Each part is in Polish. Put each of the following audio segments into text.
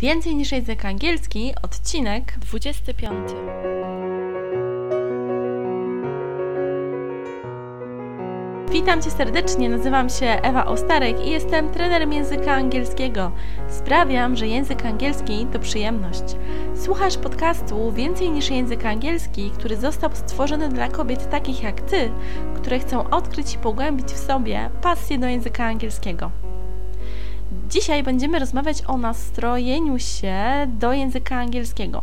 Więcej niż język angielski, odcinek 25. Witam Cię serdecznie, nazywam się Ewa Ostarek i jestem trenerem języka angielskiego. Sprawiam, że język angielski to przyjemność. Słuchasz podcastu Więcej niż język angielski, który został stworzony dla kobiet takich jak Ty, które chcą odkryć i pogłębić w sobie pasję do języka angielskiego. Dzisiaj będziemy rozmawiać o nastrojeniu się do języka angielskiego.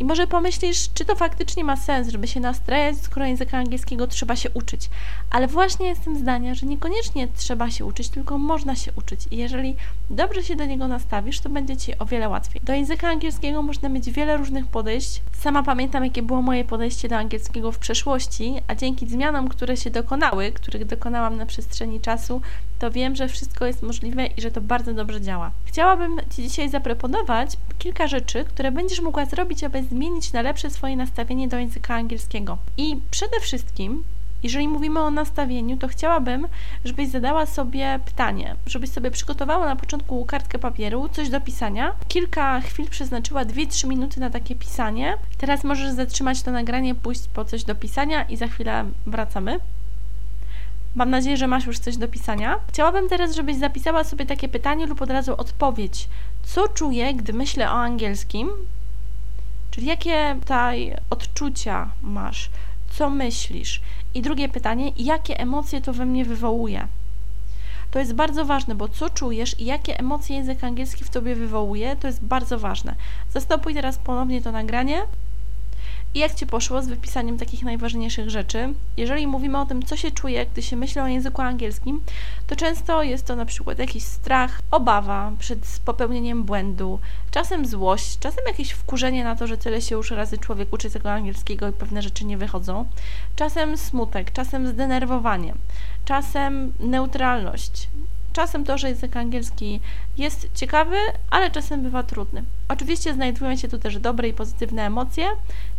I może pomyślisz, czy to faktycznie ma sens, żeby się nastrajać, skoro języka angielskiego trzeba się uczyć. Ale właśnie jestem zdania, że niekoniecznie trzeba się uczyć, tylko można się uczyć. I jeżeli dobrze się do niego nastawisz, to będzie ci o wiele łatwiej. Do języka angielskiego można mieć wiele różnych podejść. Sama pamiętam, jakie było moje podejście do angielskiego w przeszłości, a dzięki zmianom, które się dokonały, których dokonałam na przestrzeni czasu, to wiem, że wszystko jest możliwe i że to bardzo dobrze działa. Chciałabym Ci dzisiaj zaproponować kilka rzeczy, które będziesz mogła zrobić, aby zmienić na lepsze swoje nastawienie do języka angielskiego. I przede wszystkim jeżeli mówimy o nastawieniu, to chciałabym, żebyś zadała sobie pytanie, żebyś sobie przygotowała na początku kartkę papieru, coś do pisania, kilka chwil przeznaczyła 2-3 minuty na takie pisanie. Teraz możesz zatrzymać to nagranie, pójść po coś do pisania i za chwilę wracamy. Mam nadzieję, że masz już coś do pisania. Chciałabym teraz, żebyś zapisała sobie takie pytanie lub od razu odpowiedź. Co czuję, gdy myślę o angielskim? Czyli jakie tutaj odczucia masz? Co myślisz? I drugie pytanie, jakie emocje to we mnie wywołuje? To jest bardzo ważne, bo co czujesz i jakie emocje język angielski w tobie wywołuje, to jest bardzo ważne. Zastopuj teraz ponownie to nagranie i jak Ci poszło z wypisaniem takich najważniejszych rzeczy? Jeżeli mówimy o tym, co się czuje, gdy się myśli o języku angielskim, to często jest to na przykład jakiś strach, obawa przed popełnieniem błędu, czasem złość, czasem jakieś wkurzenie na to, że tyle się już razy człowiek uczy tego angielskiego i pewne rzeczy nie wychodzą, czasem smutek, czasem zdenerwowanie, czasem neutralność, Czasem to, że język angielski jest ciekawy, ale czasem bywa trudny. Oczywiście znajdują się tu też dobre i pozytywne emocje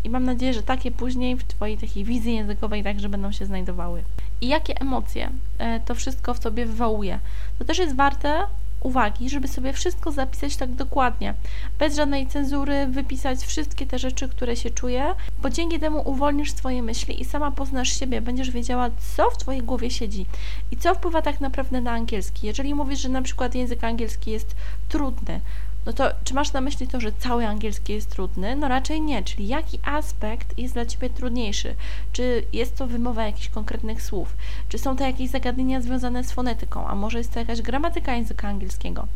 i mam nadzieję, że takie później w Twojej takiej wizji językowej także będą się znajdowały. I jakie emocje e, to wszystko w Tobie wywołuje? To też jest warte uwagi, żeby sobie wszystko zapisać tak dokładnie, bez żadnej cenzury, wypisać wszystkie te rzeczy, które się czuje, bo dzięki temu uwolnisz swoje myśli i sama poznasz siebie, będziesz wiedziała, co w Twojej głowie siedzi i co wpływa tak naprawdę na angielski. Jeżeli mówisz, że na przykład język angielski jest trudny, no to czy masz na myśli to, że cały angielski jest trudny? No raczej nie, czyli jaki aspekt jest dla Ciebie trudniejszy? Czy jest to wymowa jakichś konkretnych słów? Czy są to jakieś zagadnienia związane z fonetyką? A może jest to jakaś gramatyka języka angielskiego?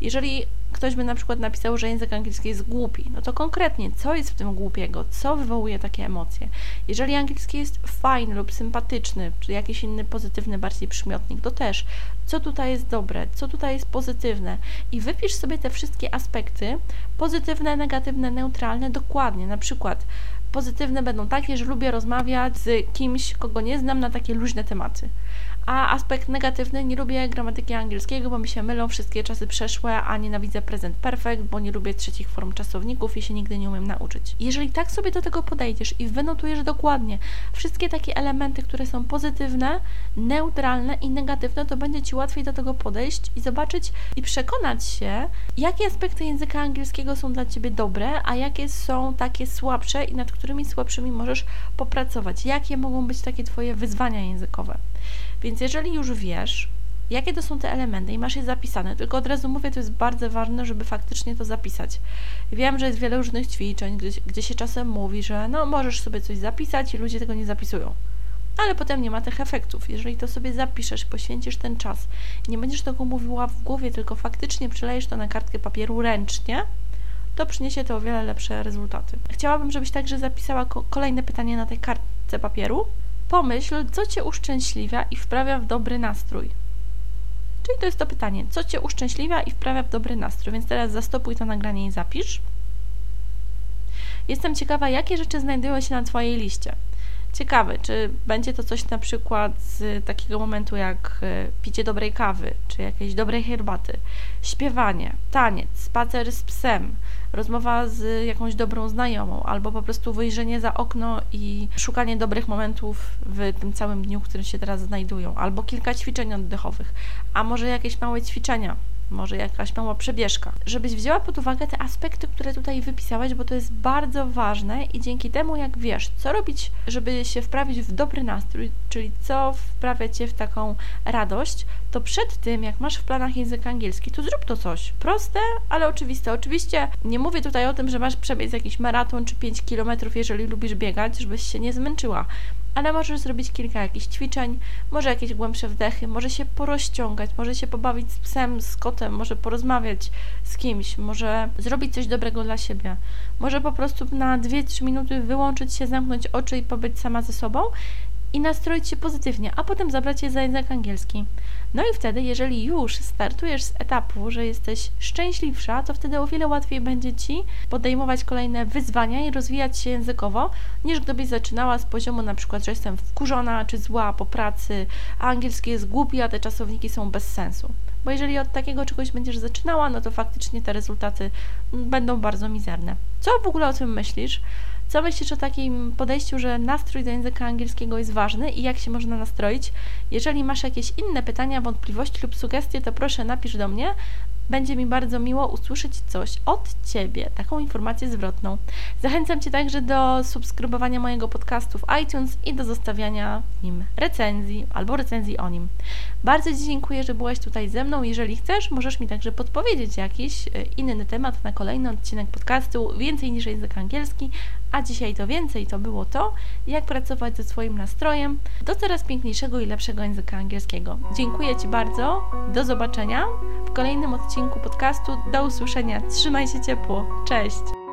Jeżeli ktoś by na przykład napisał, że język angielski jest głupi, no to konkretnie, co jest w tym głupiego? Co wywołuje takie emocje? Jeżeli angielski jest fajny lub sympatyczny, czy jakiś inny pozytywny bardziej przymiotnik, to też, co tutaj jest dobre, co tutaj jest pozytywne? I wypisz sobie te wszystkie aspekty, pozytywne, negatywne, neutralne, dokładnie, na przykład pozytywne będą takie, że lubię rozmawiać z kimś, kogo nie znam na takie luźne tematy a aspekt negatywny, nie lubię gramatyki angielskiego, bo mi się mylą wszystkie czasy przeszłe, a nienawidzę present perfect, bo nie lubię trzecich form czasowników i się nigdy nie umiem nauczyć. Jeżeli tak sobie do tego podejdziesz i wynotujesz dokładnie wszystkie takie elementy, które są pozytywne, neutralne i negatywne, to będzie Ci łatwiej do tego podejść i zobaczyć i przekonać się, jakie aspekty języka angielskiego są dla Ciebie dobre, a jakie są takie słabsze i nad którymi słabszymi możesz popracować. Jakie mogą być takie Twoje wyzwania językowe. Więc jeżeli już wiesz, jakie to są te elementy i masz je zapisane, tylko od razu mówię, to jest bardzo ważne, żeby faktycznie to zapisać. Wiem, że jest wiele różnych ćwiczeń, gdzie, gdzie się czasem mówi, że no możesz sobie coś zapisać i ludzie tego nie zapisują. Ale potem nie ma tych efektów. Jeżeli to sobie zapiszesz, poświęcisz ten czas, nie będziesz tego mówiła w głowie, tylko faktycznie przelejesz to na kartkę papieru ręcznie, to przyniesie to o wiele lepsze rezultaty. Chciałabym, żebyś także zapisała kolejne pytanie na tej kartce papieru, Pomyśl, co Cię uszczęśliwia i wprawia w dobry nastrój. Czyli to jest to pytanie, co Cię uszczęśliwia i wprawia w dobry nastrój. Więc teraz zastopuj to nagranie i zapisz. Jestem ciekawa, jakie rzeczy znajdują się na Twojej liście. Ciekawe, czy będzie to coś na przykład z takiego momentu jak e, picie dobrej kawy, czy jakiejś dobrej herbaty, śpiewanie, taniec, spacer z psem, rozmowa z jakąś dobrą znajomą, albo po prostu wyjrzenie za okno i szukanie dobrych momentów w tym całym dniu, w którym się teraz znajdują, albo kilka ćwiczeń oddechowych, a może jakieś małe ćwiczenia może jakaś mała przebieżka. Żebyś wzięła pod uwagę te aspekty, które tutaj wypisałaś, bo to jest bardzo ważne i dzięki temu, jak wiesz, co robić, żeby się wprawić w dobry nastrój, czyli co wprawia cię w taką radość, to przed tym, jak masz w planach język angielski, to zrób to coś. Proste, ale oczywiste. Oczywiście nie mówię tutaj o tym, że masz przebiec jakiś maraton czy 5 kilometrów, jeżeli lubisz biegać, żebyś się nie zmęczyła ale możesz zrobić kilka jakichś ćwiczeń, może jakieś głębsze wdechy, może się porozciągać, może się pobawić z psem, z kotem, może porozmawiać z kimś, może zrobić coś dobrego dla siebie, może po prostu na 2-3 minuty wyłączyć się, zamknąć oczy i pobyć sama ze sobą i nastroić się pozytywnie, a potem zabrać je za język angielski. No i wtedy, jeżeli już startujesz z etapu, że jesteś szczęśliwsza, to wtedy o wiele łatwiej będzie Ci podejmować kolejne wyzwania i rozwijać się językowo, niż gdybyś zaczynała z poziomu na przykład, że jestem wkurzona czy zła po pracy, a angielski jest głupi, a te czasowniki są bez sensu. Bo jeżeli od takiego czegoś będziesz zaczynała, no to faktycznie te rezultaty będą bardzo mizerne. Co w ogóle o tym myślisz? Co myślisz o takim podejściu, że nastrój do języka angielskiego jest ważny i jak się można nastroić? Jeżeli masz jakieś inne pytania, wątpliwości lub sugestie, to proszę napisz do mnie. Będzie mi bardzo miło usłyszeć coś od Ciebie, taką informację zwrotną. Zachęcam Cię także do subskrybowania mojego podcastu w iTunes i do zostawiania w nim recenzji albo recenzji o nim. Bardzo Ci dziękuję, że byłaś tutaj ze mną. Jeżeli chcesz, możesz mi także podpowiedzieć jakiś e, inny temat na kolejny odcinek podcastu, więcej niż język angielski, a dzisiaj to więcej to było to, jak pracować ze swoim nastrojem do coraz piękniejszego i lepszego języka angielskiego. Dziękuję Ci bardzo. Do zobaczenia w kolejnym odcinku podcastu. Do usłyszenia. Trzymaj się ciepło. Cześć.